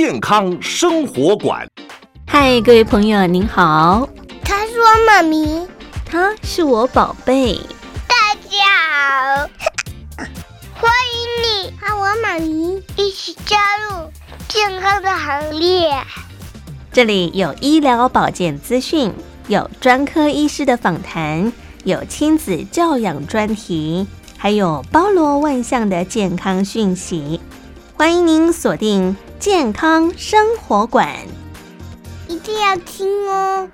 健康生活馆。嗨，各位朋友，您好。他是我妈咪，他是我宝贝。大家好，欢迎你和我妈咪一起加入健康的行列。这里有医疗保健资讯，有专科医师的访谈，有亲子教养专题，还有包罗万象的健康讯息。欢迎您锁定健康生活馆，一定要听哦。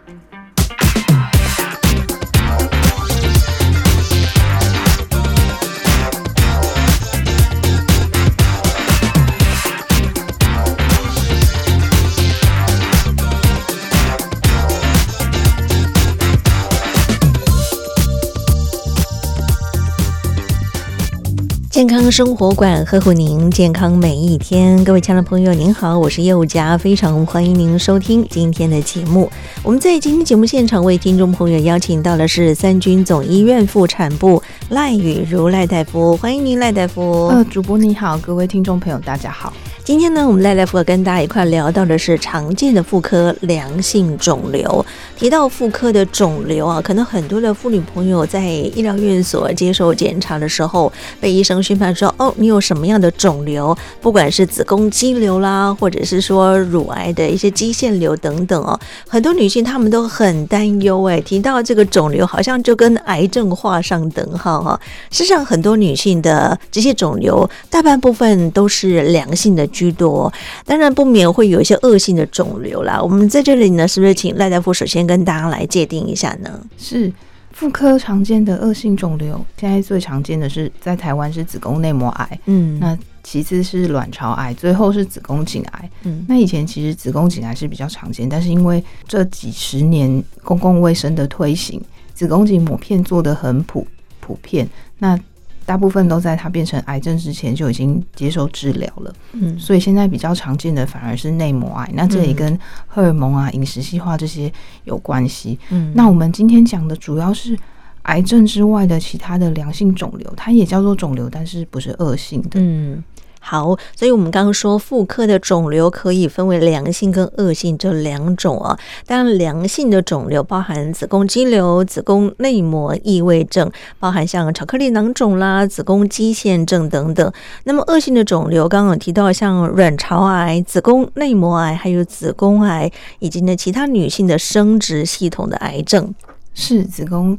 健康生活馆呵护您健康每一天，各位亲爱的朋友，您好，我是业务家，非常欢迎您收听今天的节目。我们在今天节目现场为听众朋友邀请到的是三军总医院妇产部赖雨如赖大夫，欢迎您赖大夫。呃，主播你好，各位听众朋友大家好。今天呢，我们赖赖夫跟大家一块聊到的是常见的妇科良性肿瘤。提到妇科的肿瘤啊，可能很多的妇女朋友在医疗院所接受检查的时候，被医生宣判说：“哦，你有什么样的肿瘤？不管是子宫肌瘤啦，或者是说乳癌的一些肌腺瘤等等哦。”很多女性她们都很担忧哎，提到这个肿瘤，好像就跟癌症画上等号哈。事实上，很多女性的这些肿瘤，大半部分都是良性的。居多，当然不免会有一些恶性的肿瘤啦。我们在这里呢，是不是请赖大夫首先跟大家来界定一下呢？是妇科常见的恶性肿瘤，现在最常见的是在台湾是子宫内膜癌，嗯，那其次是卵巢癌，最后是子宫颈癌，嗯，那以前其实子宫颈癌是比较常见，但是因为这几十年公共卫生的推行，子宫颈抹片做得很普普遍，那。大部分都在它变成癌症之前就已经接受治疗了，嗯，所以现在比较常见的反而是内膜癌，那这也跟荷尔蒙啊、饮食细化这些有关系，嗯，那我们今天讲的主要是癌症之外的其他的良性肿瘤，它也叫做肿瘤，但是不是恶性的，嗯。好，所以我们刚刚说妇科的肿瘤可以分为良性跟恶性这两种啊。当然，良性的肿瘤包含子宫肌瘤、子宫内膜异位症，包含像巧克力囊肿啦、子宫肌腺症等等。那么恶性的肿瘤，刚刚提到像卵巢癌、子宫内膜癌，还有子宫癌，以及呢其他女性的生殖系统的癌症，是子宫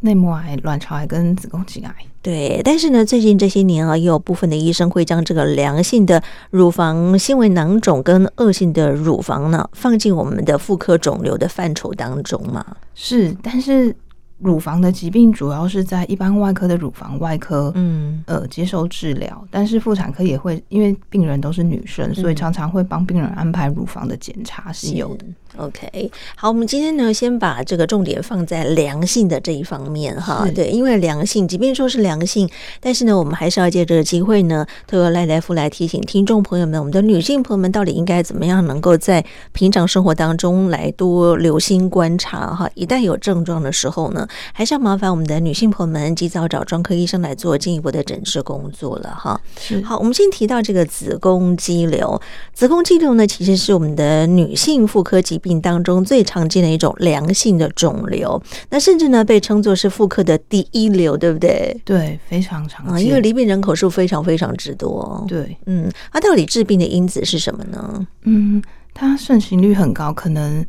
内膜癌、卵巢癌跟子宫颈癌。对，但是呢，最近这些年啊，也有部分的医生会将这个良性的乳房纤维囊肿跟恶性的乳房呢，放进我们的妇科肿瘤的范畴当中嘛。是，但是乳房的疾病主要是在一般外科的乳房外科，嗯，呃，接受治疗。但是妇产科也会，因为病人都是女生，所以常常会帮病人安排乳房的检查是有的。OK，好，我们今天呢，先把这个重点放在良性的这一方面哈。对，因为良性，即便说是良性，但是呢，我们还是要借这个机会呢，透过赖大夫来提醒听众朋友们，我们的女性朋友们到底应该怎么样，能够在平常生活当中来多留心观察哈。一旦有症状的时候呢，还是要麻烦我们的女性朋友们及早找专科医生来做进一步的诊治工作了哈。是，好，我们先提到这个子宫肌瘤，子宫肌瘤呢，其实是我们的女性妇科疾病病当中最常见的一种良性的肿瘤，那甚至呢被称作是妇科的第一瘤，对不对？对，非常常见，啊，因为离病人口数非常非常之多。对，嗯，它到底致病的因子是什么呢？嗯，它盛行率很高，可能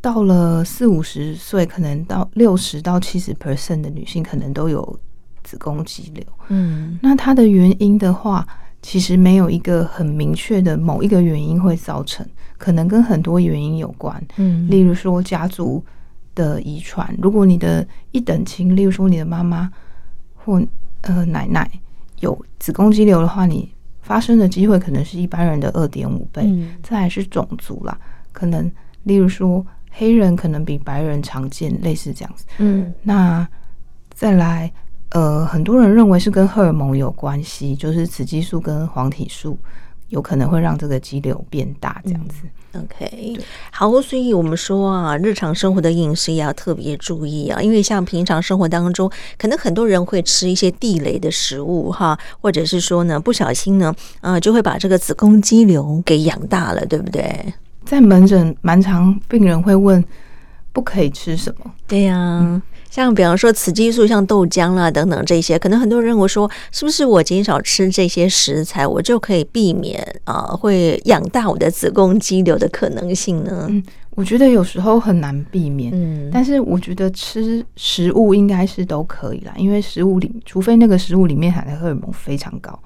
到了四五十岁，可能到六十到七十 percent 的女性可能都有子宫肌瘤。嗯，那它的原因的话，其实没有一个很明确的某一个原因会造成。可能跟很多原因有关，嗯，例如说家族的遗传，如果你的一等亲，例如说你的妈妈或呃奶奶有子宫肌瘤的话，你发生的机会可能是一般人的二点五倍。嗯，再来是种族啦，可能例如说黑人可能比白人常见，类似这样子。嗯，那再来呃，很多人认为是跟荷尔蒙有关系，就是雌激素跟黄体素。有可能会让这个肌瘤变大，这样子。嗯、OK，好，所以我们说啊，日常生活的饮食也要特别注意啊，因为像平常生活当中，可能很多人会吃一些地雷的食物哈，或者是说呢，不小心呢，啊，就会把这个子宫肌瘤给养大了，对不对？在门诊，蛮常病人会问，不可以吃什么？对呀、啊。嗯像比方说雌激素，像豆浆啦等等这些，可能很多人认为说，是不是我减少吃这些食材，我就可以避免啊、呃、会养大我的子宫肌瘤的可能性呢？嗯，我觉得有时候很难避免，嗯，但是我觉得吃食物应该是都可以啦，因为食物里，除非那个食物里面含的荷尔蒙非常高，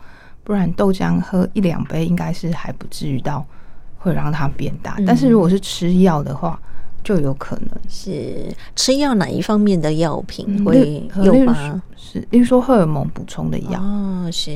不然豆浆喝一两杯应该是还不至于到会让它变大。嗯、但是如果是吃药的话，就有可能是吃药哪一方面的药品会有吗？是，例如说荷尔蒙补充的药哦，是。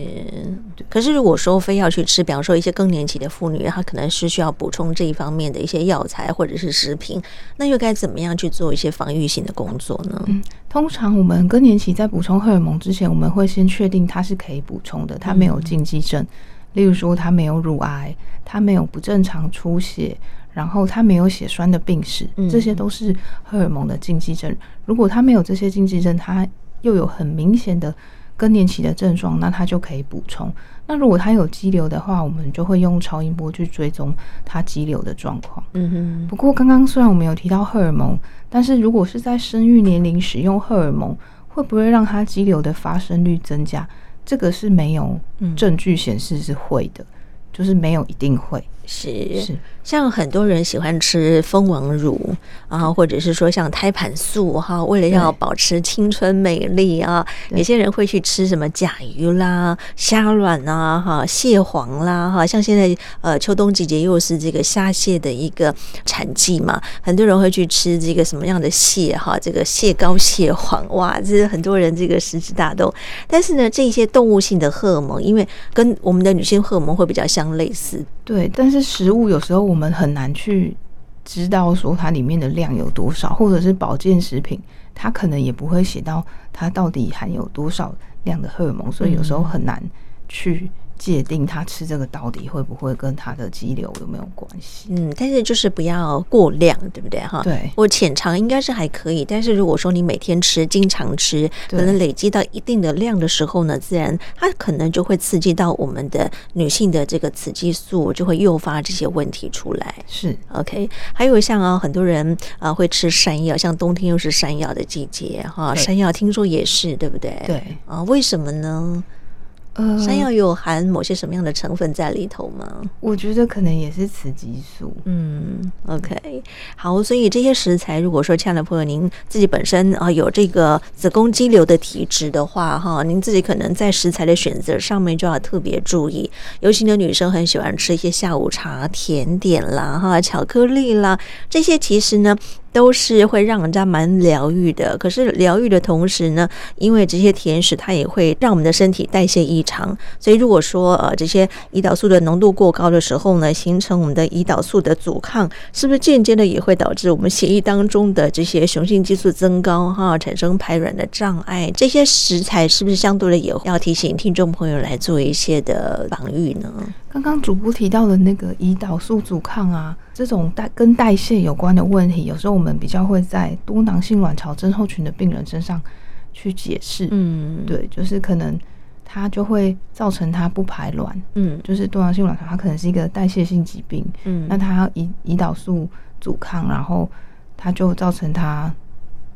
可是如果说非要去吃，比方说一些更年期的妇女，她可能是需要补充这一方面的一些药材或者是食品，那又该怎么样去做一些防御性的工作呢？嗯，通常我们更年期在补充荷尔蒙之前，我们会先确定它是可以补充的，它没有禁忌症，嗯、例如说它没有乳癌，它没有不正常出血。然后他没有血栓的病史，这些都是荷尔蒙的禁忌症。如果他没有这些禁忌症，他又有很明显的更年期的症状，那他就可以补充。那如果他有肌瘤的话，我们就会用超音波去追踪他肌瘤的状况。嗯哼。不过刚刚虽然我们有提到荷尔蒙，但是如果是在生育年龄使用荷尔蒙，会不会让他肌瘤的发生率增加？这个是没有证据显示是会的，就是没有一定会。是是。像很多人喜欢吃蜂王乳啊，或者是说像胎盘素哈，为了要保持青春美丽啊，有些人会去吃什么甲鱼啦、虾卵啊、哈蟹黄啦哈。像现在呃秋冬季节又是这个虾蟹的一个产季嘛，很多人会去吃这个什么样的蟹哈？这个蟹膏、蟹黄哇，这是很多人这个食指大动。但是呢，这些动物性的荷尔蒙，因为跟我们的女性荷尔蒙会比较相类似，对。但是食物有时候。我们很难去知道说它里面的量有多少，或者是保健食品，它可能也不会写到它到底含有多少量的荷尔蒙，所以有时候很难去。界定他吃这个到底会不会跟他的肌瘤有没有关系？嗯，但是就是不要过量，对不对？哈，对。我浅尝应该是还可以，但是如果说你每天吃、经常吃，可能累积到一定的量的时候呢，自然它可能就会刺激到我们的女性的这个雌激素，就会诱发这些问题出来。是 OK。还有像啊，很多人啊会吃山药，像冬天又是山药的季节哈，山药听说也是，对不对？对啊，为什么呢？呃，山药有含某些什么样的成分在里头吗？我觉得可能也是雌激素。嗯，OK，好，所以这些食材，如果说亲爱的朋友，您自己本身啊有这个子宫肌瘤的体质的话，哈，您自己可能在食材的选择上面就要特别注意。尤其呢，女生很喜欢吃一些下午茶、甜点啦，哈，巧克力啦，这些其实呢。都是会让人家蛮疗愈的，可是疗愈的同时呢，因为这些甜食它也会让我们的身体代谢异常，所以如果说呃这些胰岛素的浓度过高的时候呢，形成我们的胰岛素的阻抗，是不是间接的也会导致我们血液当中的这些雄性激素增高哈，产生排卵的障碍？这些食材是不是相对的也要提醒听众朋友来做一些的防御呢？刚刚主播提到的那个胰岛素阻抗啊，这种代跟代谢有关的问题，有时候我们比较会在多囊性卵巢症候群的病人身上去解释。嗯，对，就是可能它就会造成它不排卵。嗯，就是多囊性卵巢，它可能是一个代谢性疾病。嗯，那它胰胰岛素阻抗，然后它就造成它。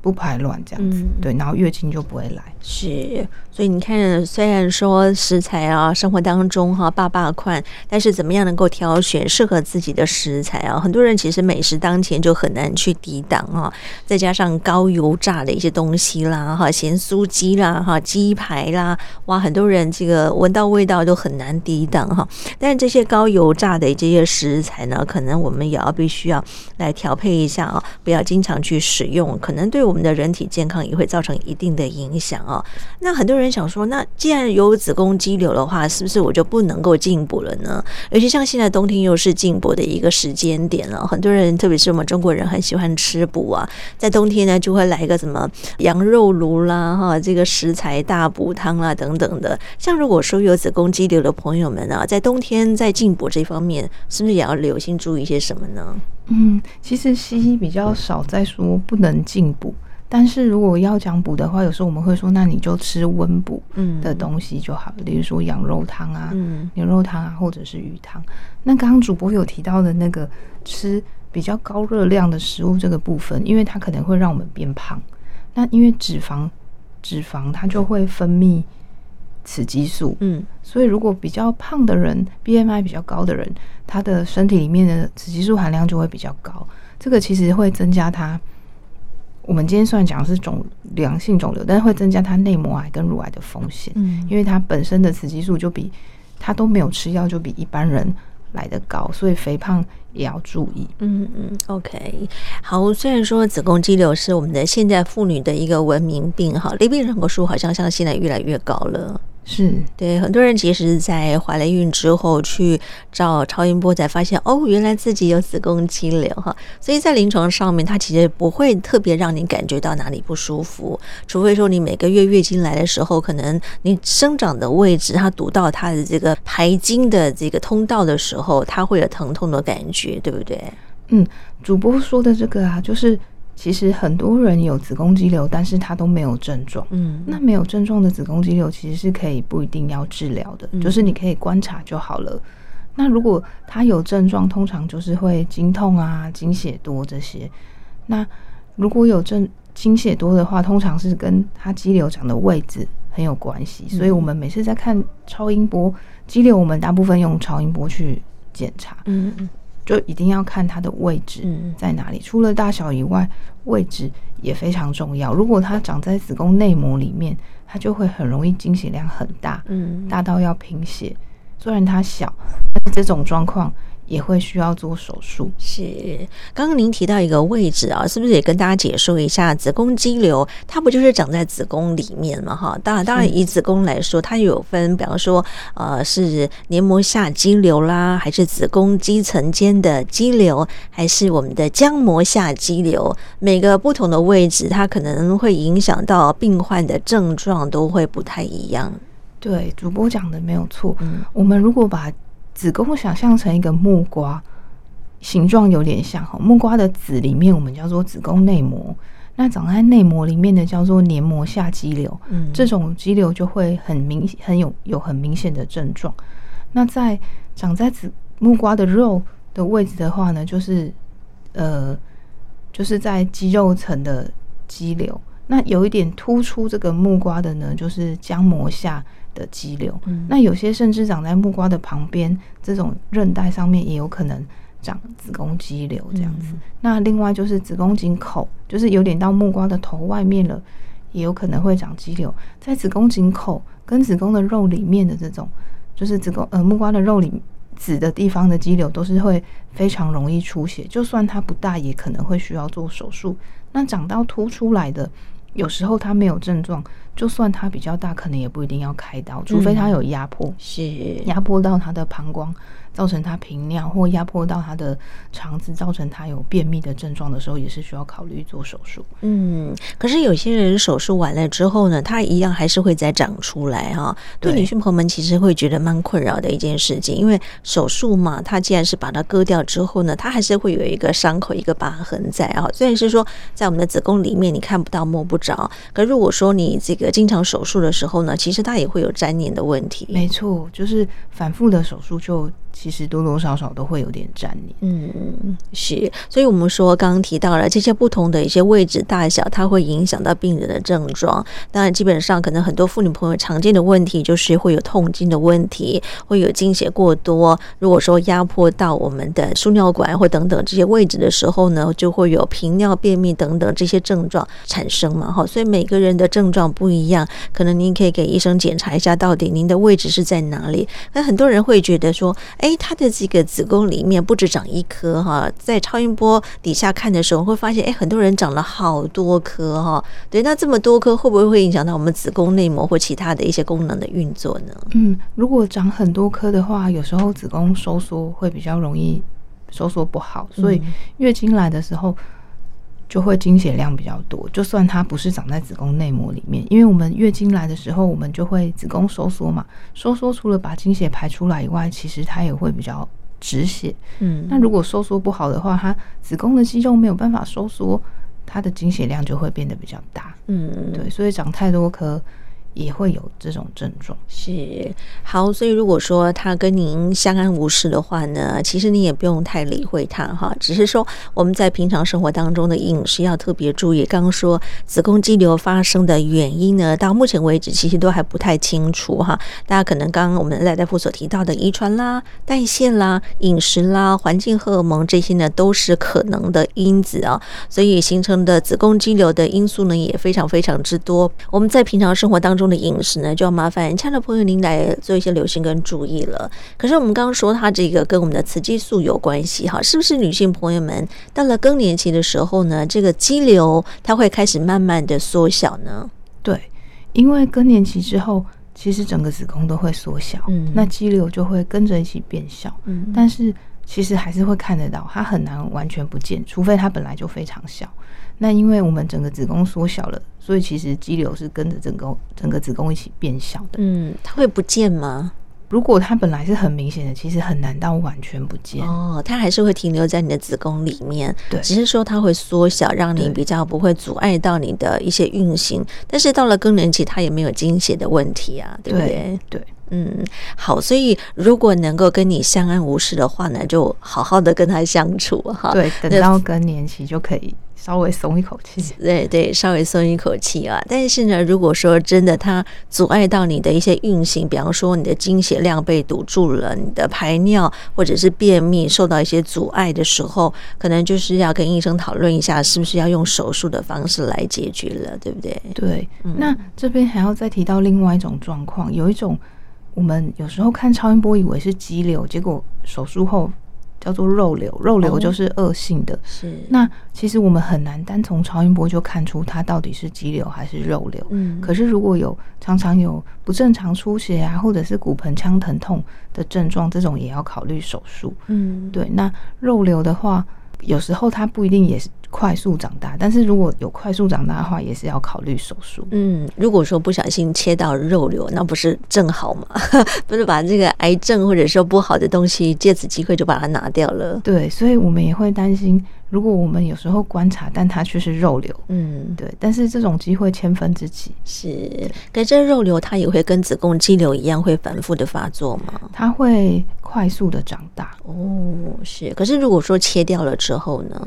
不排卵这样子，嗯、对，然后月经就不会来。是，所以你看，虽然说食材啊，生活当中哈，八八款，但是怎么样能够挑选适合自己的食材啊？很多人其实美食当前就很难去抵挡啊，再加上高油炸的一些东西啦，哈，咸酥鸡啦，哈，鸡排啦，哇，很多人这个闻到味道都很难抵挡哈。但是这些高油炸的这些食材呢，可能我们也要必须要来调配一下啊，不要经常去使用，可能对。我们的人体健康也会造成一定的影响哦。那很多人想说，那既然有子宫肌瘤的话，是不是我就不能够进补了呢？尤其像现在冬天又是进补的一个时间点了，很多人特别是我们中国人很喜欢吃补啊，在冬天呢就会来一个什么羊肉炉啦，哈，这个食材大补汤啦等等的。像如果说有子宫肌瘤的朋友们啊，在冬天在进补这方面，是不是也要留心注意些什么呢？嗯，其实西医比较少在说不能进补，但是如果要讲补的话，有时候我们会说，那你就吃温补的东西就好了，比如说羊肉汤啊、牛肉汤啊，或者是鱼汤。那刚刚主播有提到的那个吃比较高热量的食物这个部分，因为它可能会让我们变胖，那因为脂肪，脂肪它就会分泌。雌激素，嗯，所以如果比较胖的人，BMI 比较高的人，他的身体里面的雌激素含量就会比较高，这个其实会增加他。我们今天虽然讲是肿良性肿瘤，但是会增加他内膜癌跟乳癌的风险，嗯，因为他本身的雌激素就比他都没有吃药，就比一般人来得高，所以肥胖也要注意。嗯嗯，OK，好。虽然说子宫肌瘤是我们的现代妇女的一个文明病，哈，罹病人口数好像像现在越来越高了。是对很多人，其实，在怀了孕之后去照超音波，才发现哦，原来自己有子宫肌瘤哈。所以在临床上面，它其实不会特别让你感觉到哪里不舒服，除非说你每个月月经来的时候，可能你生长的位置它堵到它的这个排经的这个通道的时候，它会有疼痛的感觉，对不对？嗯，主播说的这个啊，就是。其实很多人有子宫肌瘤，但是他都没有症状。嗯，那没有症状的子宫肌瘤其实是可以不一定要治疗的，嗯，就是你可以观察就好了。那如果他有症状，通常就是会经痛啊、经血多这些。那如果有症经血多的话，通常是跟他肌瘤长的位置很有关系。所以我们每次在看超音波肌瘤，我们大部分用超音波去检查。嗯。就一定要看它的位置在哪里，除了大小以外，位置也非常重要。如果它长在子宫内膜里面，它就会很容易经血量很大，大到要贫血。虽然它小，但是这种状况。也会需要做手术。是，刚刚您提到一个位置啊，是不是也跟大家解说一下？子宫肌瘤它不就是长在子宫里面吗？哈，当然，当然以子宫来说，它有分，比方说，呃，是黏膜下肌瘤啦，还是子宫肌层间的肌瘤，还是我们的浆膜下肌瘤？每个不同的位置，它可能会影响到病患的症状，都会不太一样。对，主播讲的没有错。嗯，我们如果把子宫想象成一个木瓜，形状有点像哈。木瓜的籽里面我们叫做子宫内膜，那长在内膜里面的叫做黏膜下肌瘤。嗯，这种肌瘤就会很明很有有很明显的症状。那在长在子木瓜的肉的位置的话呢，就是呃，就是在肌肉层的肌瘤。那有一点突出这个木瓜的呢，就是浆膜下的肌瘤，嗯，那有些甚至长在木瓜的旁边，这种韧带上面也有可能长子宫肌瘤这样子。嗯。那另外就是子宫颈口，就是有点到木瓜的头外面了，也有可能会长肌瘤。在子宫颈口跟子宫的肉里面的这种，就是子宫呃木瓜的肉里子的地方的肌瘤，都是会非常容易出血。就算它不大，也可能会需要做手术。那长到凸出来的。有时候他没有症状，就算他比较大，可能也不一定要开刀，除非他有压迫，是压迫到他的膀胱。造成他频尿或压迫到他的肠子，造成他有便秘的症状的时候，也是需要考虑做手术。嗯，可是有些人手术完了之后呢，他一样还是会再长出来哈。对女性朋友们，其实会觉得蛮困扰的一件事情，因为手术嘛，它既然是把它割掉之后呢，它还是会有一个伤口、一个疤痕在啊。虽然是说在我们的子宫里面你看不到、摸不着，可如果说你这个经常手术的时候呢，其实它也会有粘连的问题。没错，就是反复的手术就。其实多多少少都会有点粘连，嗯，是，所以我们说刚刚提到了这些不同的一些位置大小，它会影响到病人的症状。当然，基本上可能很多妇女朋友常见的问题就是会有痛经的问题，会有经血过多。如果说压迫到我们的输尿管或等等这些位置的时候呢，就会有频尿、便秘等等这些症状产生嘛。哈，所以每个人的症状不一样，可能您可以给医生检查一下到底您的位置是在哪里。那很多人会觉得说，哎。哎，它的这个子宫里面不止长一颗哈，在超音波底下看的时候会发现，哎，很多人长了好多颗哈。对，那这么多颗会不会会影响到我们子宫内膜或其他的一些功能的运作呢？嗯，如果长很多颗的话，有时候子宫收缩会比较容易收缩不好，所以月经来的时候。就会经血量比较多，就算它不是长在子宫内膜里面，因为我们月经来的时候，我们就会子宫收缩嘛，收缩除了把经血排出来以外，其实它也会比较止血。嗯，那如果收缩不好的话，它子宫的肌肉没有办法收缩，它的经血量就会变得比较大。嗯，对，所以长太多颗。也会有这种症状，是好，所以如果说他跟您相安无事的话呢，其实你也不用太理会他哈，只是说我们在平常生活当中的饮食要特别注意。刚刚说子宫肌瘤发生的原因呢，到目前为止其实都还不太清楚哈。大家可能刚刚我们赖大夫所提到的遗传啦、代谢啦、饮食啦、环境荷尔蒙这些呢，都是可能的因子啊，所以形成的子宫肌瘤的因素呢，也非常非常之多。我们在平常生活当中。的饮食呢，就要麻烦亲爱的朋友您来做一些留心跟注意了。可是我们刚刚说它这个跟我们的雌激素有关系哈，是不是女性朋友们到了更年期的时候呢，这个肌瘤它会开始慢慢的缩小呢？对，因为更年期之后，其实整个子宫都会缩小，嗯，那肌瘤就会跟着一起变小，嗯，但是其实还是会看得到，它很难完全不见，除非它本来就非常小。那因为我们整个子宫缩小了，所以其实肌瘤是跟着整个整个子宫一起变小的。嗯，它会不见吗？如果它本来是很明显的，其实很难到完全不见。哦，它还是会停留在你的子宫里面。对，只是说它会缩小，让你比较不会阻碍到你的一些运行。但是到了更年期，它也没有经血的问题啊，对不对？对。对嗯，好，所以如果能够跟你相安无事的话呢，就好好的跟他相处哈。对，等到更年期就可以稍微松一口气。对 对，稍微松一口气啊。但是呢，如果说真的它阻碍到你的一些运行，比方说你的经血量被堵住了，你的排尿或者是便秘受到一些阻碍的时候，可能就是要跟医生讨论一下，是不是要用手术的方式来解决了，对不对？对。嗯、那这边还要再提到另外一种状况，有一种。我们有时候看超音波以为是肌瘤，结果手术后叫做肉瘤，肉瘤就是恶性的。是，那其实我们很难单从超音波就看出它到底是肌瘤还是肉瘤。嗯，可是如果有常常有不正常出血啊，或者是骨盆腔疼痛的症状，这种也要考虑手术。嗯，对，那肉瘤的话，有时候它不一定也是。快速长大，但是如果有快速长大的话，也是要考虑手术。嗯，如果说不小心切到肉瘤，那不是正好吗？不是把这个癌症或者说不好的东西借此机会就把它拿掉了。对，所以我们也会担心，如果我们有时候观察，但它却是肉瘤。嗯，对。但是这种机会千分之几。是，可是这肉瘤它也会跟子宫肌瘤一样会反复的发作吗？它会快速的长大。哦，是。可是如果说切掉了之后呢？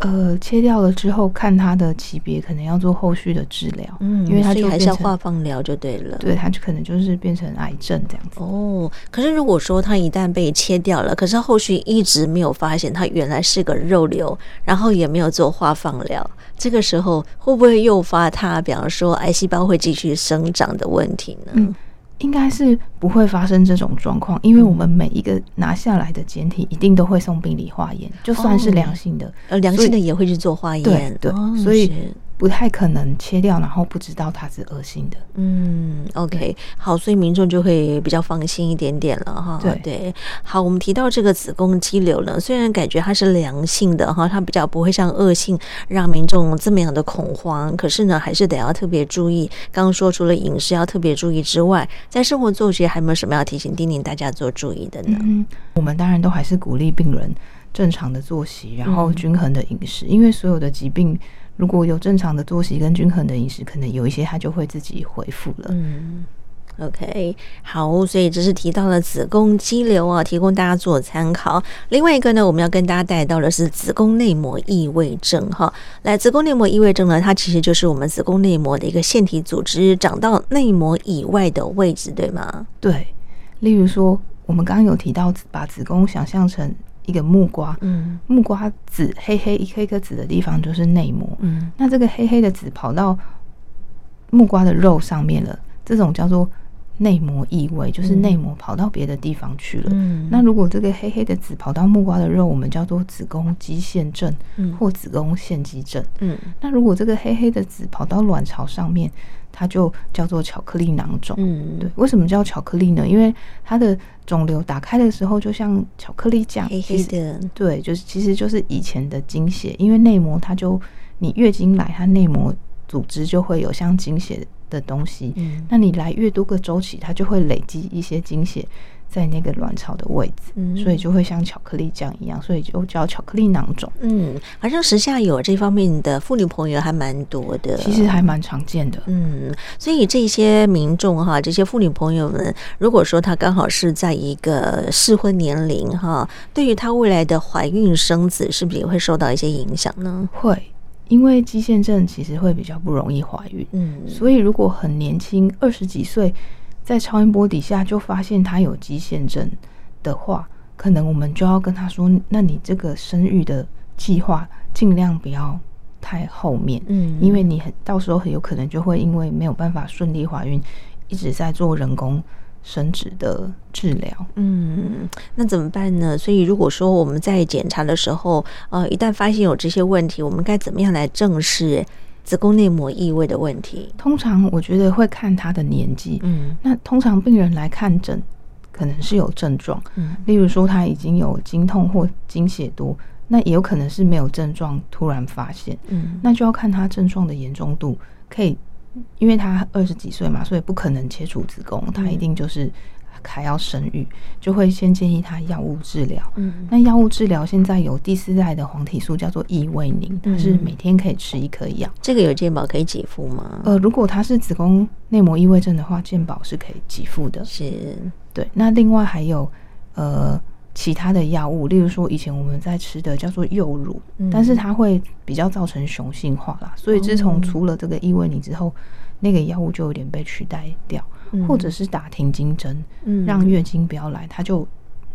呃，切掉了之后，看它的级别，可能要做后续的治疗。嗯，因为它就还是要化放疗就对了。对，它就可能就是变成癌症这样子。哦，可是如果说它一旦被切掉了，可是后续一直没有发现它原来是个肉瘤，然后也没有做化放疗，这个时候会不会诱发它，比方说癌细胞会继续生长的问题呢？嗯。应该是不会发生这种状况，因为我们每一个拿下来的简体一定都会送病理化验，就算是良性的，呃，良性的也会去做化验，对对，所以。不太可能切掉，然后不知道它是恶性的。嗯，OK，好，所以民众就会比较放心一点点了哈。对对，好，我们提到这个子宫肌瘤呢，虽然感觉它是良性的哈，它比较不会像恶性让民众这么样的恐慌，可是呢，还是得要特别注意。刚刚说除了饮食要特别注意之外，在生活作息还有没有什么要提醒叮咛大家做注意的呢？嗯，我们当然都还是鼓励病人正常的作息，然后均衡的饮食，嗯、因为所有的疾病。如果有正常的作息跟均衡的饮食，可能有一些它就会自己恢复了。嗯，OK，好，所以这是提到了子宫肌瘤啊，提供大家做参考。另外一个呢，我们要跟大家带到的是子宫内膜异位症哈。来，子宫内膜异位症呢，它其实就是我们子宫内膜的一个腺体组织长到内膜以外的位置，对吗？对。例如说，我们刚刚有提到，把子宫想象成。一个木瓜，嗯，木瓜籽黑黑一颗一颗籽的地方就是内膜，嗯，那这个黑黑的籽跑到木瓜的肉上面了，这种叫做内膜异位，就是内膜跑到别的地方去了。嗯，那如果这个黑黑的籽跑到木瓜的肉，我们叫做子宫肌腺症，或子宫腺肌症。嗯，那如果这个黑黑的籽跑到卵巢上面，它就叫做巧克力囊肿。嗯，对，为什么叫巧克力呢？因为它的肿瘤打开的时候，就像巧克力酱，黑黑的。对，就是其实就是以前的经血，因为内膜它就你月经来，它内膜组织就会有像经血的东西，嗯，那你来越多个周期，它就会累积一些经血在那个卵巢的位置，嗯，所以就会像巧克力酱一样，所以就叫巧克力囊肿。嗯，好像时下有这方面的妇女朋友还蛮多的，其实还蛮常见的。嗯，所以这些民众哈，这些妇女朋友们，如果说她刚好是在一个适婚年龄哈，对于她未来的怀孕生子，是不是也会受到一些影响呢？会。因为肌腺症其实会比较不容易怀孕，嗯，所以如果很年轻，二十几岁，在超音波底下就发现他有肌腺症的话，可能我们就要跟他说，那你这个生育的计划尽量不要太后面，嗯，因为你很到时候很有可能就会因为没有办法顺利怀孕，一直在做人工。生殖的治疗，嗯，那怎么办呢？所以如果说我们在检查的时候，呃，一旦发现有这些问题，我们该怎么样来正视子宫内膜异位的问题？通常我觉得会看他的年纪，嗯，那通常病人来看诊，可能是有症状，嗯，例如说他已经有经痛或经血多，那也有可能是没有症状突然发现，嗯，那就要看他症状的严重度，可以。因为他二十几岁嘛，所以不可能切除子宫，他一定就是还要生育，就会先建议他药物治疗。嗯，那药物治疗现在有第四代的黄体素，叫做异位宁，它是每天可以吃一颗药。这个有健保可以给付吗？呃，如果他是子宫内膜异位症的话，健保是可以给付的。是，对。那另外还有呃。其他的药物，例如说以前我们在吃的叫做幼乳，嗯、但是它会比较造成雄性化啦，所以自从除了这个异位宁之后，嗯、那个药物就有点被取代掉，嗯、或者是打停经针，嗯、让月经不要来，他就。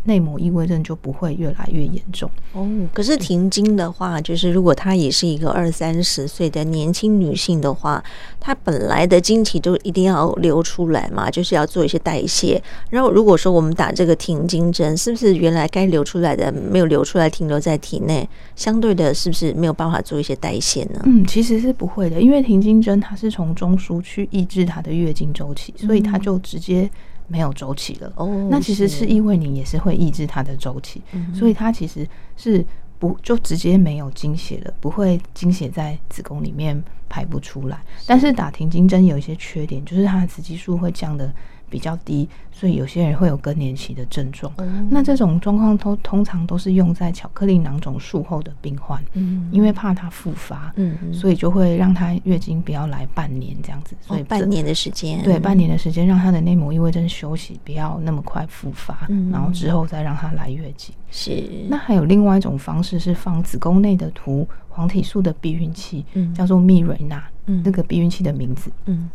内膜异位症就不会越来越严重哦。可是停经的话，就是如果她也是一个二三十岁的年轻女性的话，她本来的经期就一定要流出来嘛，就是要做一些代谢。然后如果说我们打这个停经针，是不是原来该流出来的没有流出来，停留在体内，相对的是不是没有办法做一些代谢呢？嗯，其实是不会的，因为停经针它是从中枢去抑制她的月经周期，所以它就直接。没有周期了哦，那其实是因为你也是会抑制它的周期，嗯、所以它其实是不就直接没有经血了，不会经血在子宫里面排不出来。是但是打停经针有一些缺点，就是它的雌激素会降的。比较低，所以有些人会有更年期的症状。嗯、那这种状况都通常都是用在巧克力囊肿术后的病患，嗯，因为怕它复发，嗯，所以就会让他月经不要来半年这样子，所以、哦、半年的时间，对，半年的时间让他的内膜异位症休息，不要那么快复发，嗯、然后之后再让他来月经。是。那还有另外一种方式是放子宫内的涂黄体素的避孕器，嗯，叫做密蕊娜，嗯，那个避孕器的名字，嗯。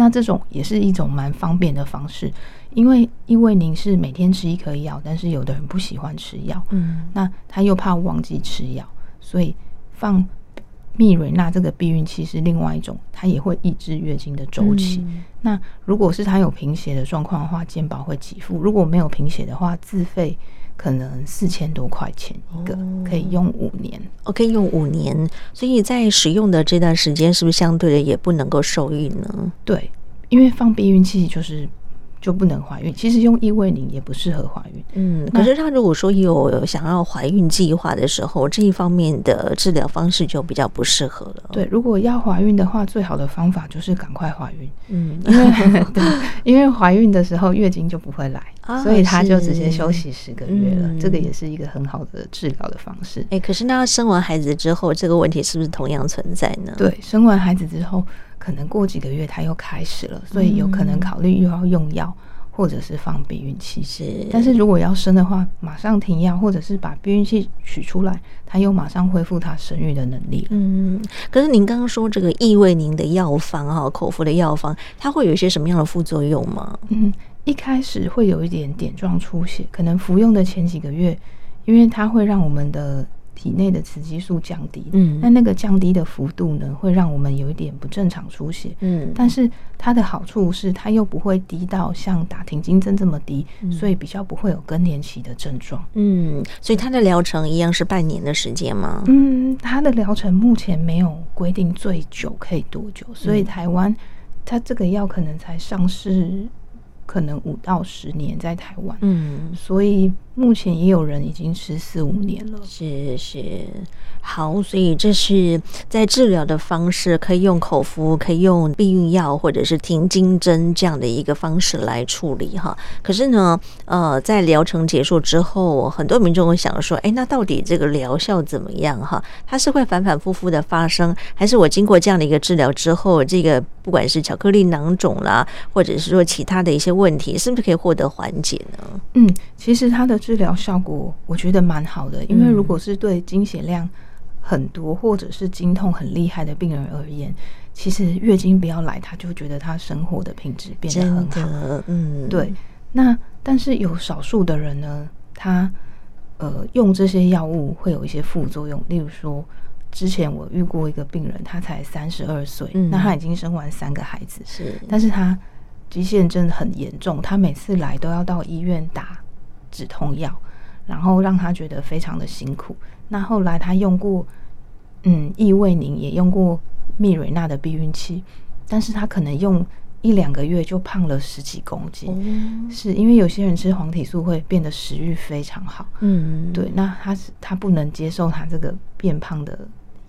那这种也是一种蛮方便的方式，因为因为您是每天吃一颗药，但是有的人不喜欢吃药，嗯，那他又怕忘记吃药，所以放蜜蕊娜这个避孕器是另外一种，它也会抑制月经的周期。嗯、那如果是他有贫血的状况的话，健保会给付；如果没有贫血的话，自费。可能四千多块钱一个，可以用五年。哦，可以用五年，所以在使用的这段时间，是不是相对的也不能够受孕呢？对，因为放避孕器就是。就不能怀孕，其实用异位宁也不适合怀孕。嗯，可是他如果说有想要怀孕计划的时候，这一方面的治疗方式就比较不适合了。对，如果要怀孕的话，最好的方法就是赶快怀孕。嗯，因为 对，因为怀孕的时候月经就不会来，啊、所以他就直接休息十个月了。嗯、这个也是一个很好的治疗的方式。哎、欸，可是那生完孩子之后，这个问题是不是同样存在呢？对，生完孩子之后。可能过几个月他又开始了，所以有可能考虑又要用药，或者是放避孕器。是，但是如果要生的话，马上停药，或者是把避孕器取出来，他又马上恢复他生育的能力。嗯，可是您刚刚说这个异味宁的药方哈，口服的药方，它会有一些什么样的副作用吗？嗯，一开始会有一点点状出血，可能服用的前几个月，因为它会让我们的。体内的雌激素降低，嗯，那那个降低的幅度呢，会让我们有一点不正常出血，嗯，但是它的好处是它又不会低到像打停经针这么低，嗯，所以比较不会有更年期的症状，嗯，所以它的疗程一样是半年的时间吗？嗯，它的疗程目前没有规定最久可以多久，所以台湾它这个药可能才上市。可能五到十年在台湾，嗯，所以目前也有人已经吃四五年了。是是，好，所以这是在治疗的方式，可以用口服，可以用避孕药，或者是停经针这样的一个方式来处理哈。可是呢，呃，在疗程结束之后，很多民众会想说，哎，那到底这个疗效怎么样哈？它是会反反复复的发生，还是我经过这样的一个治疗之后，这个不管是巧克力囊肿啦，或者是说其他的一些问题是不是可以获得缓解呢？嗯，其实它的治疗效果我觉得蛮好的，因为如果是对经血量很多或者是经痛很厉害的病人而言，其实月经不要来，他就觉得他生活的品质变得很好。嗯，对。那但是有少数的人呢，他呃用这些药物会有一些副作用，例如说，之前我遇过一个病人，他才三十二岁，那他已经生完三个孩子，是，但是他。肌腺症很严重，他每次来都要到医院打止痛药，然后让他觉得非常的辛苦。那后来他用过，嗯，异位宁也用过蜜蕊娜的避孕器，但是他可能用一两个月就胖了十几公斤，嗯、是因为有些人吃黄体素会变得食欲非常好，嗯，对，那他是他不能接受他这个变胖的。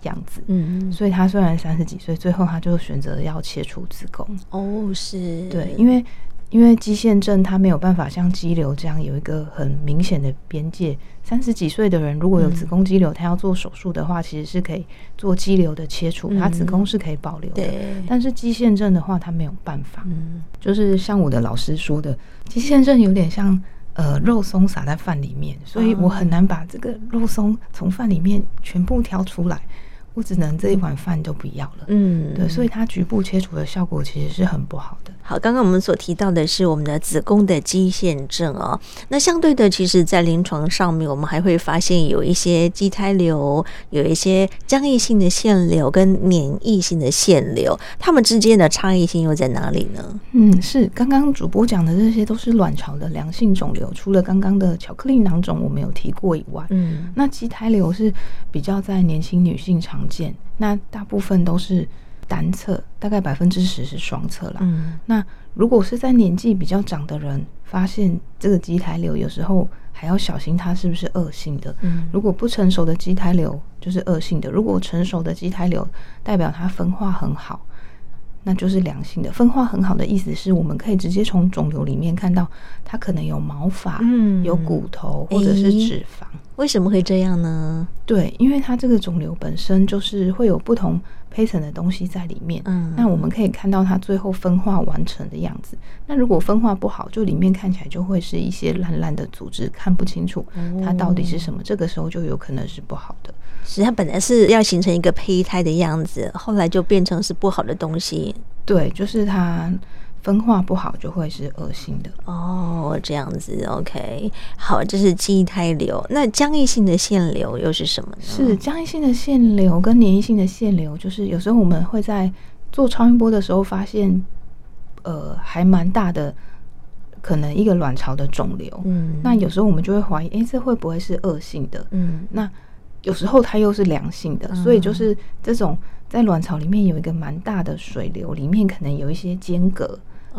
样子，嗯，所以他虽然三十几岁，最后他就选择要切除子宫。哦，是，对，因为因为肌腺症它没有办法像肌瘤这样有一个很明显的边界。三十几岁的人如果有子宫肌瘤，他要做手术的话，其实是可以做肌瘤的切除，他子宫是可以保留的。对，但是肌腺症的话，他没有办法。嗯，就是像我的老师说的，肌腺症有点像呃肉松撒在饭里面，所以我很难把这个肉松从饭里面全部挑出来。我只能这一碗饭都不要了，嗯，对，所以它局部切除的效果其实是很不好的。好，刚刚我们所提到的是我们的子宫的肌腺症哦，那相对的，其实在临床上面，我们还会发现有一些畸胎瘤，有一些浆液性的腺瘤跟粘液性的腺瘤，它们之间的差异性又在哪里呢？嗯，是。刚刚主播讲的这些都是卵巢的良性肿瘤，除了刚刚的巧克力囊肿我们有提过以外，嗯，那畸胎瘤是比较在年轻女性常见，那大部分都是。单侧大概百分之十是双侧啦。嗯，那如果是在年纪比较长的人发现这个畸胎瘤，有时候还要小心它是不是恶性的。嗯，如果不成熟的畸胎瘤就是恶性的，如果成熟的畸胎瘤代表它分化很好，那就是良性的。分化很好的意思是我们可以直接从肿瘤里面看到它可能有毛发，嗯，有骨头或者是脂肪。欸，为什么会这样呢？对，因为它这个肿瘤本身就是会有不同。胚层的东西在里面，嗯，那我们可以看到它最后分化完成的样子。那如果分化不好，就里面看起来就会是一些烂烂的组织，看不清楚它到底是什么。这个时候就有可能是不好的。是它本来是要形成一个胚胎的样子，后来就变成是不好的东西。对，就是它。分化不好就会是恶性的哦，这样子，OK，好，这是畸胎瘤。那僵硬性的腺瘤又是什么呢？是僵硬性的腺瘤跟粘液性的腺瘤，就是有时候我们会在做超音波的时候发现，呃，还蛮大的，可能一个卵巢的肿瘤。嗯，那有时候我们就会怀疑，哎、欸，这会不会是恶性的？嗯，那有时候它又是良性的，所以就是这种在卵巢里面有一个蛮大的水流，里面可能有一些间隔。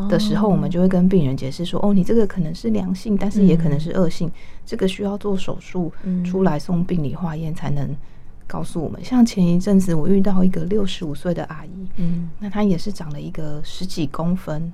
的时候，我们就会跟病人解释说：“哦，你这个可能是良性，但是也可能是恶性，这个需要做手术出来送病理化验才能告诉我们。”像前一阵子我遇到一个六十五岁的阿姨，嗯，那她也是长了一个十几公分，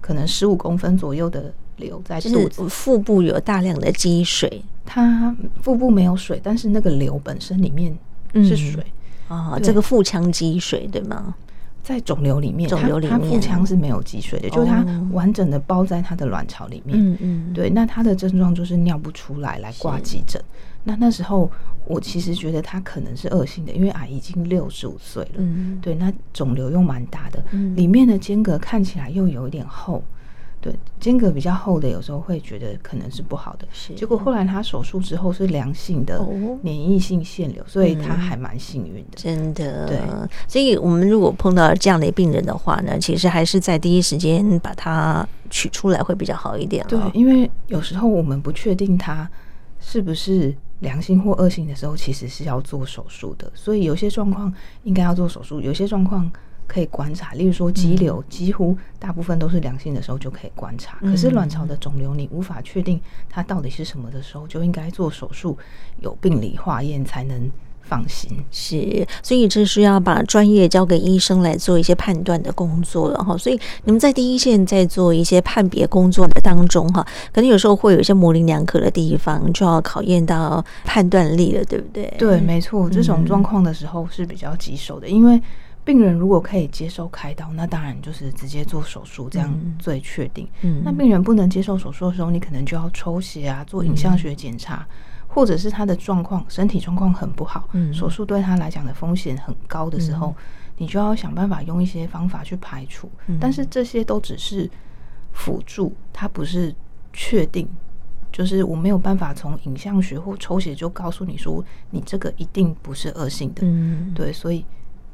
可能十五公分左右的瘤在肚子，腹部有大量的积水。她腹部没有水，但是那个瘤本身里面是水啊，这个腹腔积水对吗？在肿瘤里面，肿瘤里面，它腹腔是没有积水的，就是它完整的包在它的卵巢里面。嗯嗯，对。那它的症状就是尿不出来，来挂急诊。那那时候我其实觉得它可能是恶性的，因为阿姨已经六十五岁了。嗯，对。那肿瘤又蛮大的，里面的间隔看起来又有一点厚，对，间隔比较厚的，有时候会觉得可能是不好的。是，结果后来他手术之后是良性的免疫性腺瘤，所以他还蛮幸运的。真的，对。所以我们如果碰到这样的病人的话呢，其实还是在第一时间把它取出来会比较好一点。对，因为有时候我们不确定它是不是良性或恶性的时候，其实是要做手术的。所以有些状况应该要做手术，有些状况。可以观察，例如说肌瘤，几乎大部分都是良性的时候就可以观察。可是卵巢的肿瘤，你无法确定它到底是什么的时候，就应该做手术，有病理化验才能放心。是，所以这是要把专业交给医生来做一些判断的工作了哈。所以你们在第一线在做一些判别工作的当中哈，可能有时候会有一些模棱两可的地方，就要考验到判断力了，对不对？对，没错，这种状况的时候是比较棘手的，因为。病人如果可以接受开刀，那当然就是直接做手术，这样最确定。嗯，那病人不能接受手术的时候，你可能就要抽血啊，做影像学检查，嗯、或者是他的状况，身体状况很不好，嗯、手术对他来讲的风险很高的时候，嗯、你就要想办法用一些方法去排除。嗯、但是这些都只是辅助，它不是确定，就是我没有办法从影像学或抽血就告诉你说，你这个一定不是恶性的。嗯，对，所以。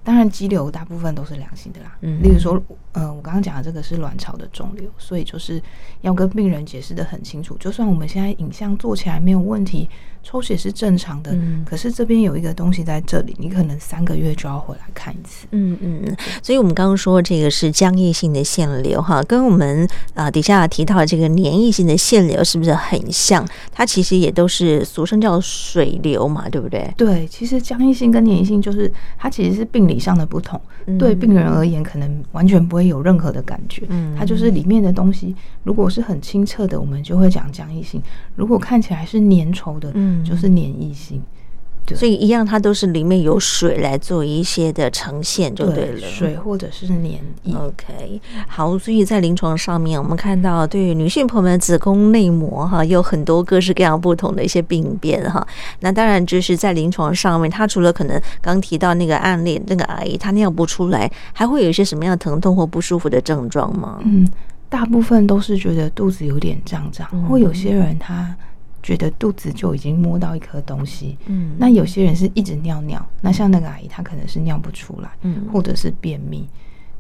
当然，肌瘤大部分都是良性的啦。嗯，例如说，呃，我刚刚讲的这个是卵巢的肿瘤，所以就是要跟病人解释的很清楚。就算我们现在影像做起来没有问题，抽血是正常的，嗯，可是这边有一个东西在这里，你可能三个月就要回来看一次。嗯嗯嗯。所以我们刚刚说这个是浆液性的腺瘤哈，跟我们啊底下提到的这个粘液性的腺瘤是不是很像？它其实也都是俗称叫水流嘛，对不对？对，其实浆液性跟粘液性就是它其实是病理上的不同，对病人而言，可能完全不会有任何的感觉。嗯，它就是里面的东西，如果是很清澈的，我们就会讲浆液性；如果看起来是粘稠的，嗯，就是粘液性。所以一样，它都是里面有水来做一些的呈现，就对了。对，水或者是粘液。OK，好。所以在临床上面，我们看到对于女性朋友们子宫内膜哈，有很多各式各样不同的一些病变哈。那当然就是在临床上面，它除了可能刚提到那个案例，那个阿姨她尿不出来，还会有一些什么样的疼痛或不舒服的症状吗？嗯，大部分都是觉得肚子有点胀胀，嗯、或有些人他。觉得肚子就已经摸到一颗东西，嗯，那有些人是一直尿尿，那像那个阿姨，她可能是尿不出来，嗯，或者是便秘，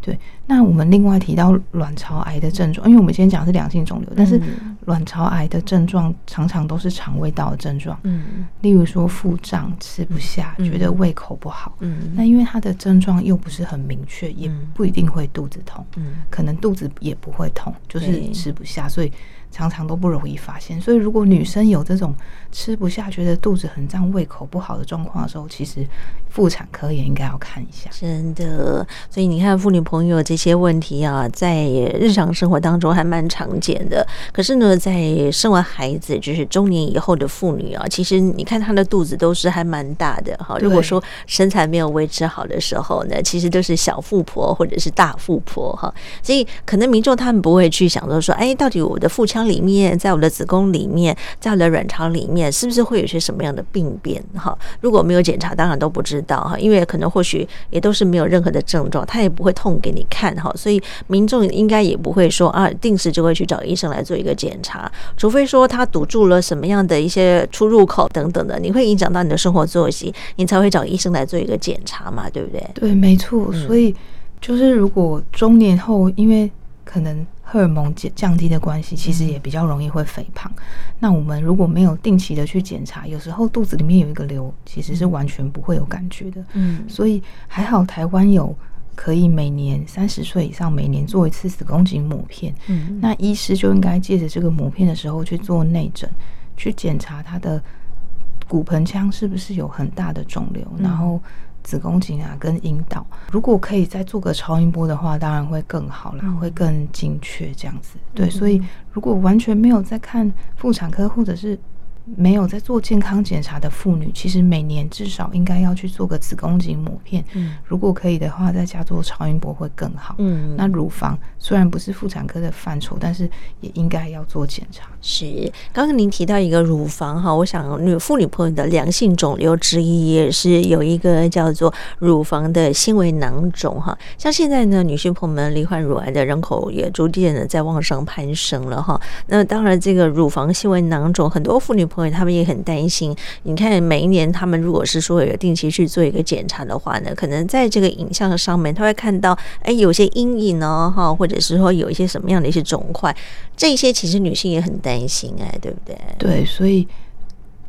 对。那我们另外提到卵巢癌的症状，因为我们今天讲的是良性肿瘤，但是卵巢癌的症状常常都是肠胃道的症状，嗯，例如说腹胀、吃不下、觉得胃口不好，嗯，那因为它的症状又不是很明确，也不一定会肚子痛，嗯，可能肚子也不会痛，就是吃不下，所以。常常都不容易发现，所以如果女生有这种吃不下、觉得肚子很胀、胃口不好的状况的时候，其实妇产科也应该要看一下。真的，所以你看妇女朋友这些问题啊，在日常生活当中还蛮常见的。可是呢，在生完孩子就是中年以后的妇女啊，其实你看她的肚子都是还蛮大的哈。如果说身材没有维持好的时候呢，其实都是小富婆或者是大富婆哈。所以可能民众他们不会去想到说，哎，到底我的腹腔里面，在我的子宫里面，在我的卵巢里面，是不是会有些什么样的病变？哈，如果没有检查，当然都不知道哈，因为可能或许也都是没有任何的症状，他也不会痛给你看哈，所以民众应该也不会说啊，定时就会去找医生来做一个检查，除非说他堵住了什么样的一些出入口等等的，你会影响到你的生活作息，你才会找医生来做一个检查嘛，对不对？对，没错。所以就是如果中年后，因为可能。荷尔蒙降降低的关系，其实也比较容易会肥胖。嗯、那我们如果没有定期的去检查，有时候肚子里面有一个瘤，其实是完全不会有感觉的。嗯，所以还好台湾有可以每年三十岁以上每年做一次子宫颈抹片。嗯，那医师就应该借着这个抹片的时候去做内诊，去检查他的骨盆腔是不是有很大的肿瘤，嗯、然后。子宫颈啊，跟阴道，如果可以再做个超音波的话，当然会更好啦，会更精确这样子。对，所以如果完全没有在看妇产科或者是没有在做健康检查的妇女，其实每年至少应该要去做个子宫颈抹片。嗯，如果可以的话，在家做超音波会更好。嗯，那乳房虽然不是妇产科的范畴，但是也应该要做检查。是，刚刚您提到一个乳房哈，我想女妇女朋友的良性肿瘤之一也是有一个叫做乳房的纤维囊肿哈。像现在呢，女性朋友们罹患乳癌的人口也逐渐的在往上攀升了哈。那当然，这个乳房纤维囊肿，很多妇女朋友他们也很担心。你看，每一年他们如果是说有定期去做一个检查的话呢，可能在这个影像上面，他会看到哎有些阴影哦哈，或者是说有一些什么样的一些肿块，这些其实女性也很担心哎，对不对？对，所以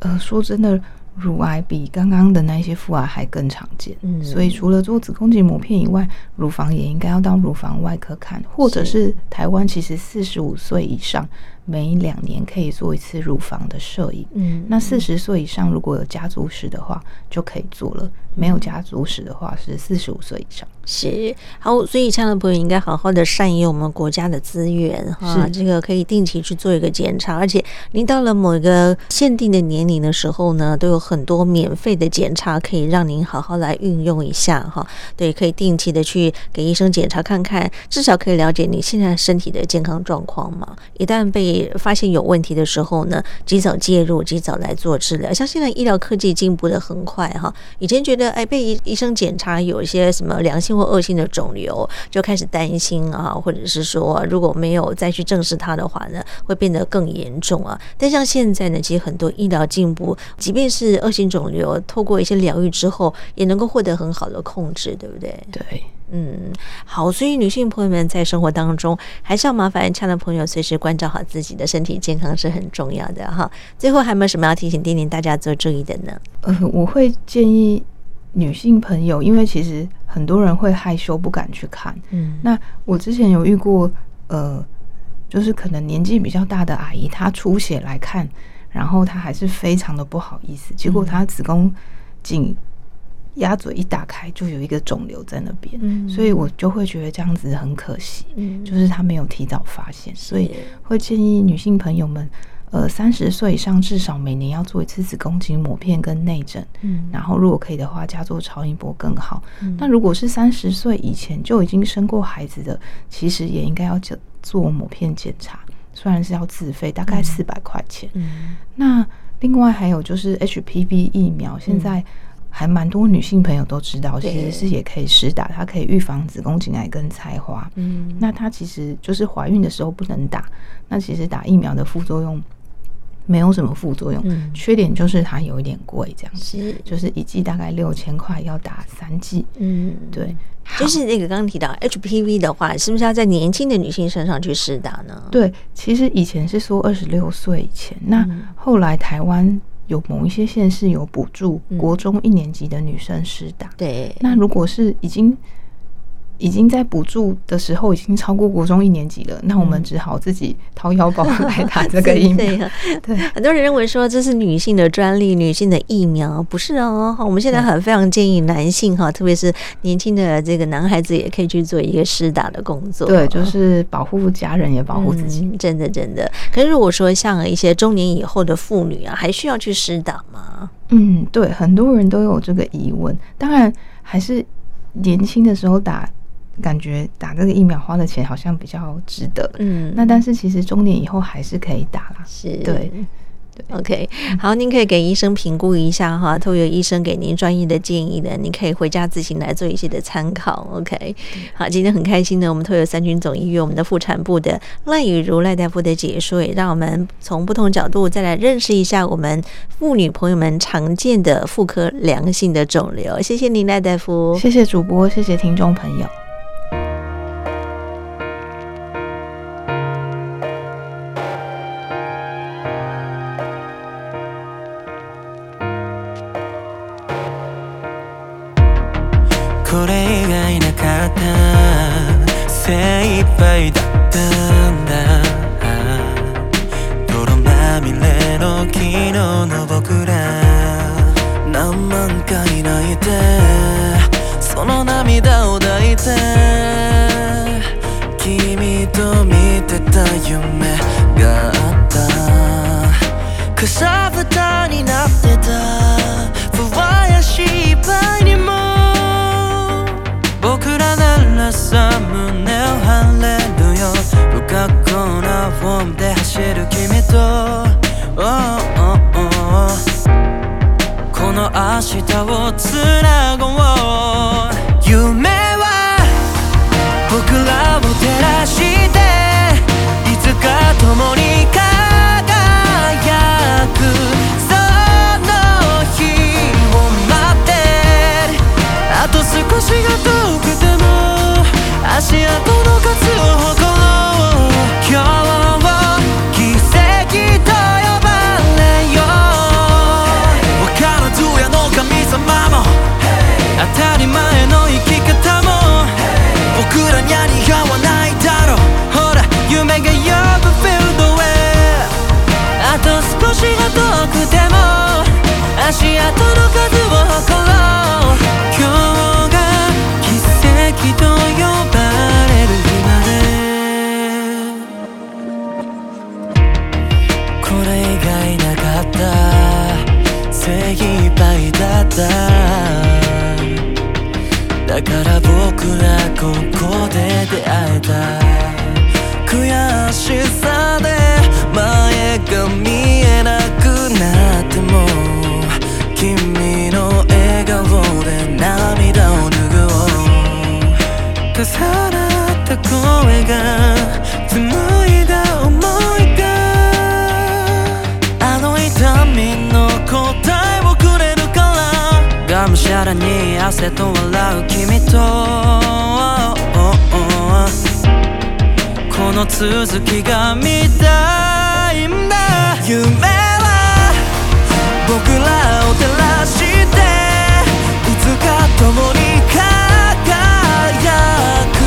呃，说真的。乳癌比刚刚的那些妇癌还更常见，嗯，所以除了做子宫颈抹片以外，乳房也应该要到乳房外科看，或者是台湾其实四十五岁以上。每两年可以做一次乳房的摄影。嗯，那四十岁以上如果有家族史的话，就可以做了；没有家族史的话，是四十五岁以上。是好，所以这样的朋友应该好好的善用我们国家的资源哈。这个可以定期去做一个检查，而且您到了某一个限定的年龄的时候呢，都有很多免费的检查可以让您好好来运用一下哈。对，可以定期的去给医生检查看看，至少可以了解你现在身体的健康状况嘛。一旦被发现有问题的时候呢，及早介入，及早来做治疗。像现在医疗科技进步得很快哈，以前觉得哎被医医生检查有一些什么良性或恶性的肿瘤，就开始担心啊，或者是说如果没有再去正视它的话呢，会变得更严重啊。但像现在呢，其实很多医疗进步，即便是恶性肿瘤，透过一些疗愈之后，也能够获得很好的控制，对不对？对。嗯，好，所以女性朋友们在生活当中还是要麻烦亲爱的朋友随时关照好自己的身体健康是很重要的哈。最后还有没有什么要提醒叮咛大家做注意的呢？呃，我会建议女性朋友，因为其实很多人会害羞不敢去看。嗯，那我之前有遇过，呃，就是可能年纪比较大的阿姨，她出血来看，然后她还是非常的不好意思，结果她子宫颈。鸭嘴一打开，就有一个肿瘤在那边，嗯，所以我就会觉得这样子很可惜，嗯，就是他没有提早发现，所以会建议女性朋友们，呃，三十岁以上至少每年要做一次子宫颈抹片跟内诊，嗯，然后如果可以的话，加做超音波更好。那如果是三十岁以前就已经生过孩子的，其实也应该要做做抹片检查，虽然是要自费，大概四百块钱。嗯，那另外还有就是 HPV 疫苗，现在。还蛮多女性朋友都知道，其实是也可以施打，它可以预防子宫颈癌跟菜花。嗯，那它其实就是怀孕的时候不能打。那其实打疫苗的副作用没有什么副作用，嗯、缺点就是它有一点贵，这样子，是就是一剂大概六千块，要打三剂。嗯，对，就是那个刚刚提到 HPV 的话，是不是要在年轻的女性身上去施打呢？对，其实以前是说二十六岁以前，那后来台湾。有某一些县市有补助国中一年级的女生施打，对。那如果是已经已经在补助的时候已经超过国中一年级了，那我们只好自己掏腰包来打这个疫苗。对，很多人认为说这是女性的专利，女性的疫苗不是哦。我们现在很非常建议男性哈，特别是年轻的这个男孩子也可以去做一个施打的工作。对，就是保护家人也保护自己。嗯，真的真的。可是如果说像一些中年以后的妇女啊，还需要去施打吗？嗯，对，很多人都有这个疑问。当然，还是年轻的时候打。感觉打这个疫苗花的钱好像比较值得，嗯，那但是其实中年以后还是可以打啦，是，对，对，OK，好，您可以给医生评估一下哈，都有医生给您专业的建议的，您可以回家自行来做一些的参考，OK，好，今天很开心呢，我们都有三军总医院我们的妇产部的赖雨如赖大夫的解说，也让我们从不同角度再来认识一下我们妇女朋友们常见的妇科良性的肿瘤，谢谢您赖大夫，谢谢主播，谢谢听众朋友。see a 杯だから仆らここで出会えた悔しさで前が见えなくなっても君の笑颜で涙を拭おう重なった声がに汗と笑う君と。この続きが見たいんだ。夢は僕らを照らしていつか共に輝く。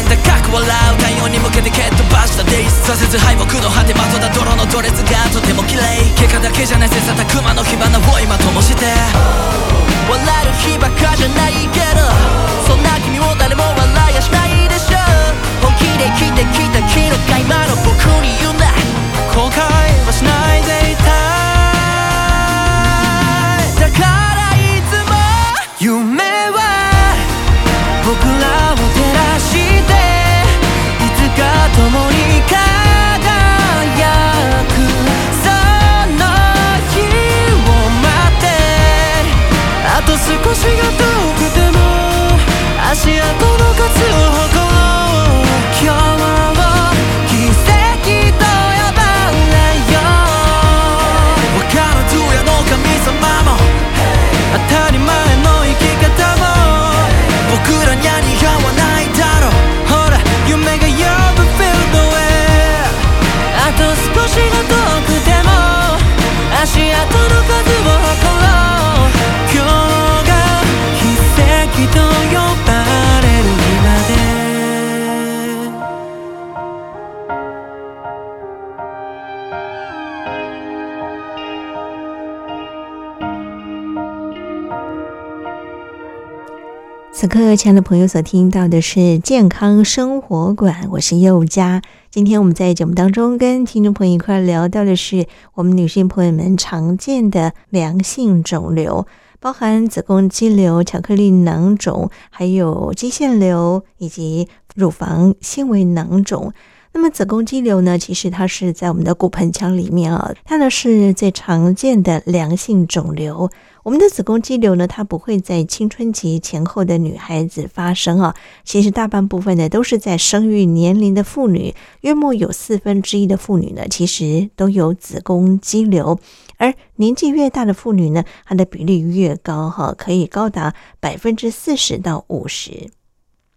高く笑う太阳に向けて蹴っ飞ばしたデイズ挫折败北の果てまとだ泥のドレスがとても綺丽结果だけじゃない切磋琢磨の火花を今灯して。笑える日ばっかじゃないけどそんな君を谁も笑いやしないでしょう本気で生きてきた昨日が今の仆に言うんだ后悔はしないでいたいだからいつも梦は仆らを照らして仕が遠くても足跡の数此刻，亲爱的朋友所听到的是健康生活馆，我是佑佳。今天我们在节目当中跟听众朋友一块聊到的是我们女性朋友们常见的良性肿瘤，包含子宫肌瘤、巧克力囊肿，还有肌腺瘤以及乳房纤维囊肿。那么子宫肌瘤呢，其实它是在我们的骨盆腔里面啊，它呢是最常见的良性肿瘤。我们的子宫肌瘤呢，它不会在青春期前后的女孩子发生啊，其实大半部分呢都是在生育年龄的妇女，约莫有四分之一的妇女呢，其实都有子宫肌瘤，而年纪越大的妇女呢，它的比例越高哈，可以高达百分之四十到五十。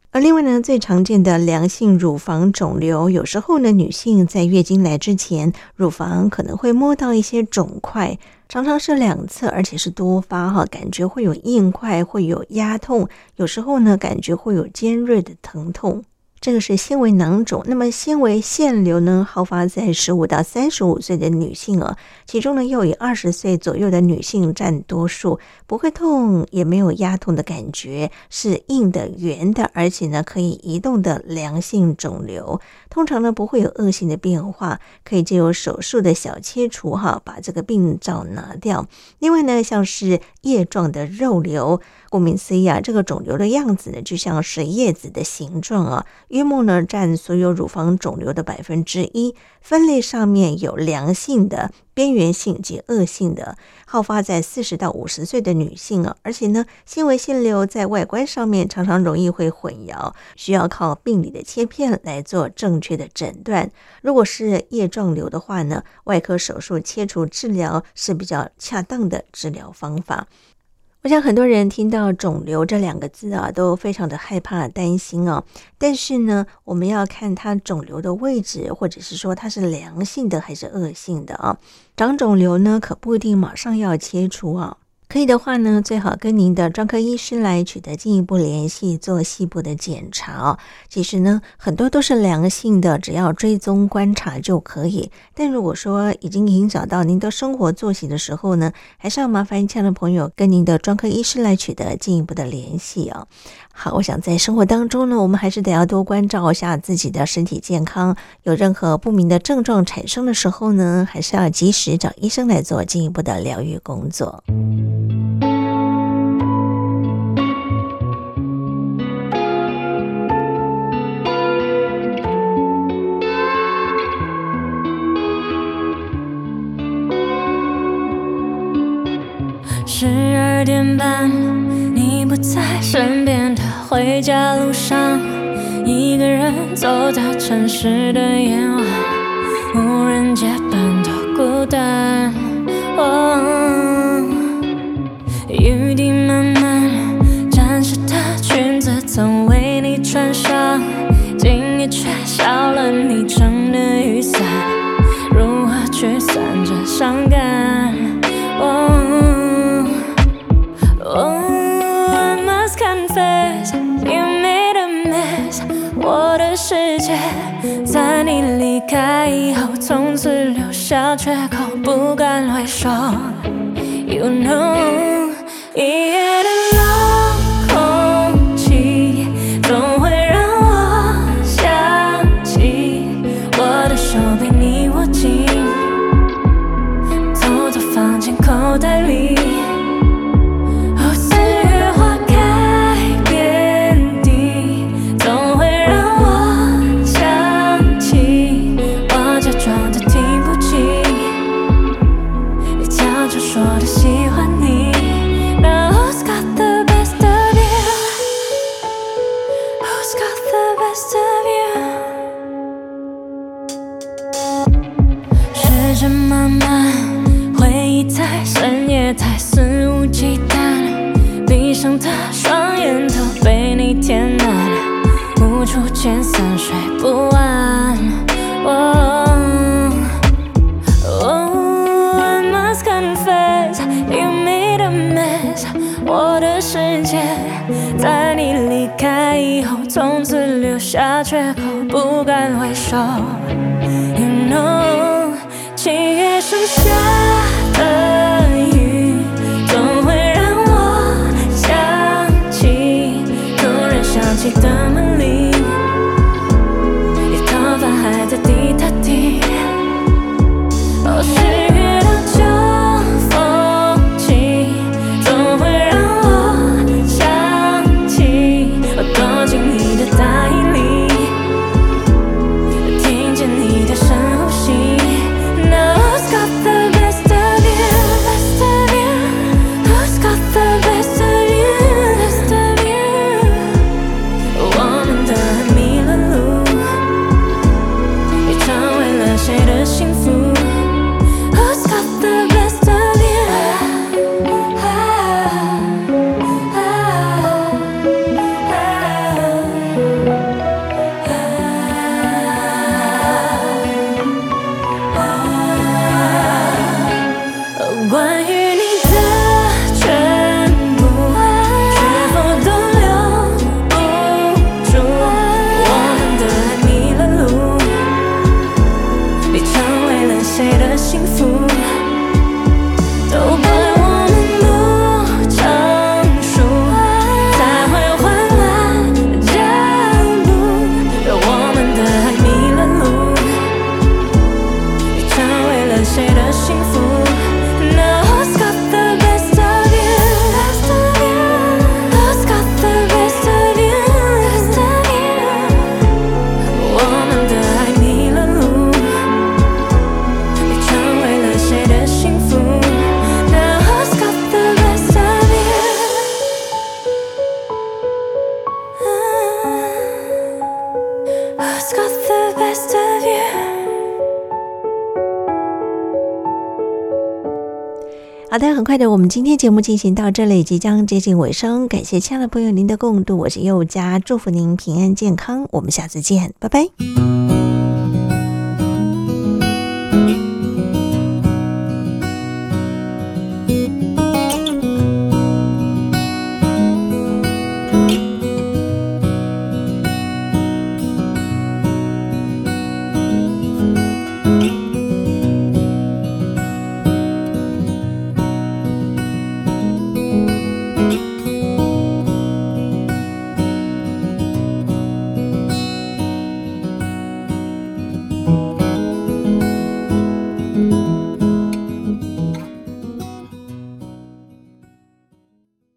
而另外呢，最常见的良性乳房肿瘤，有时候呢，女性在月经来之前，乳房可能会摸到一些肿块，常常是两侧，而且是多发哈，感觉会有硬块，会有压痛，有时候呢，感觉会有尖锐的疼痛。这个是纤维囊肿，那么纤维腺瘤呢，好发在十五到三十五岁的女性啊，其中呢又以二十岁左右的女性占多数，不会痛，也没有压痛的感觉，是硬的、圆的，而且呢可以移动的良性肿瘤，通常呢不会有恶性的变化，可以借由手术的小切除哈，把这个病灶拿掉。另外呢，像是叶状的肉瘤。顾名思义啊，这个肿瘤的样子呢，就像是叶子的形状啊。约莫呢，占所有乳房肿瘤的百分之一。分类上面有良性的、边缘性及恶性的，好发在四十到五十岁的女性啊。而且呢，纤维腺瘤在外观上面常常容易会混淆，需要靠病理的切片来做正确的诊断。如果是叶状瘤的话呢，外科手术切除治疗是比较恰当的治疗方法。我想很多人听到“肿瘤”这两个字啊，都非常的害怕、担心啊。但是呢，我们要看它肿瘤的位置，或者是说它是良性的还是恶性的啊。长肿瘤呢，可不一定马上要切除啊。可以的话呢，最好跟您的专科医师来取得进一步联系，做细部的检查。其实呢，很多都是良性的，只要追踪观察就可以。但如果说已经影响到您的生活作息的时候呢，还是要麻烦亲爱的朋友跟您的专科医师来取得进一步的联系啊。好，我想在生活当中呢，我们还是得要多关照一下自己的身体健康。有任何不明的症状产生的时候呢，还是要及时找医生来做进一步的疗愈工作。十二点半，你不在身边回家路上，一个人走在城市的夜晚，无人街般的孤单。雨滴慢慢沾湿的裙子，曾为你穿上，今夜却少了你撑的雨伞，如何驱散这伤感？开以后，从此留下缺口，不敢乱说。You know，一夜的下缺口不敢回首 you know 其快的，我们今天节目进行到这里，即将接近尾声。感谢亲爱的朋友您的共度，我是佑佳，祝福您平安健康，我们下次见，拜拜。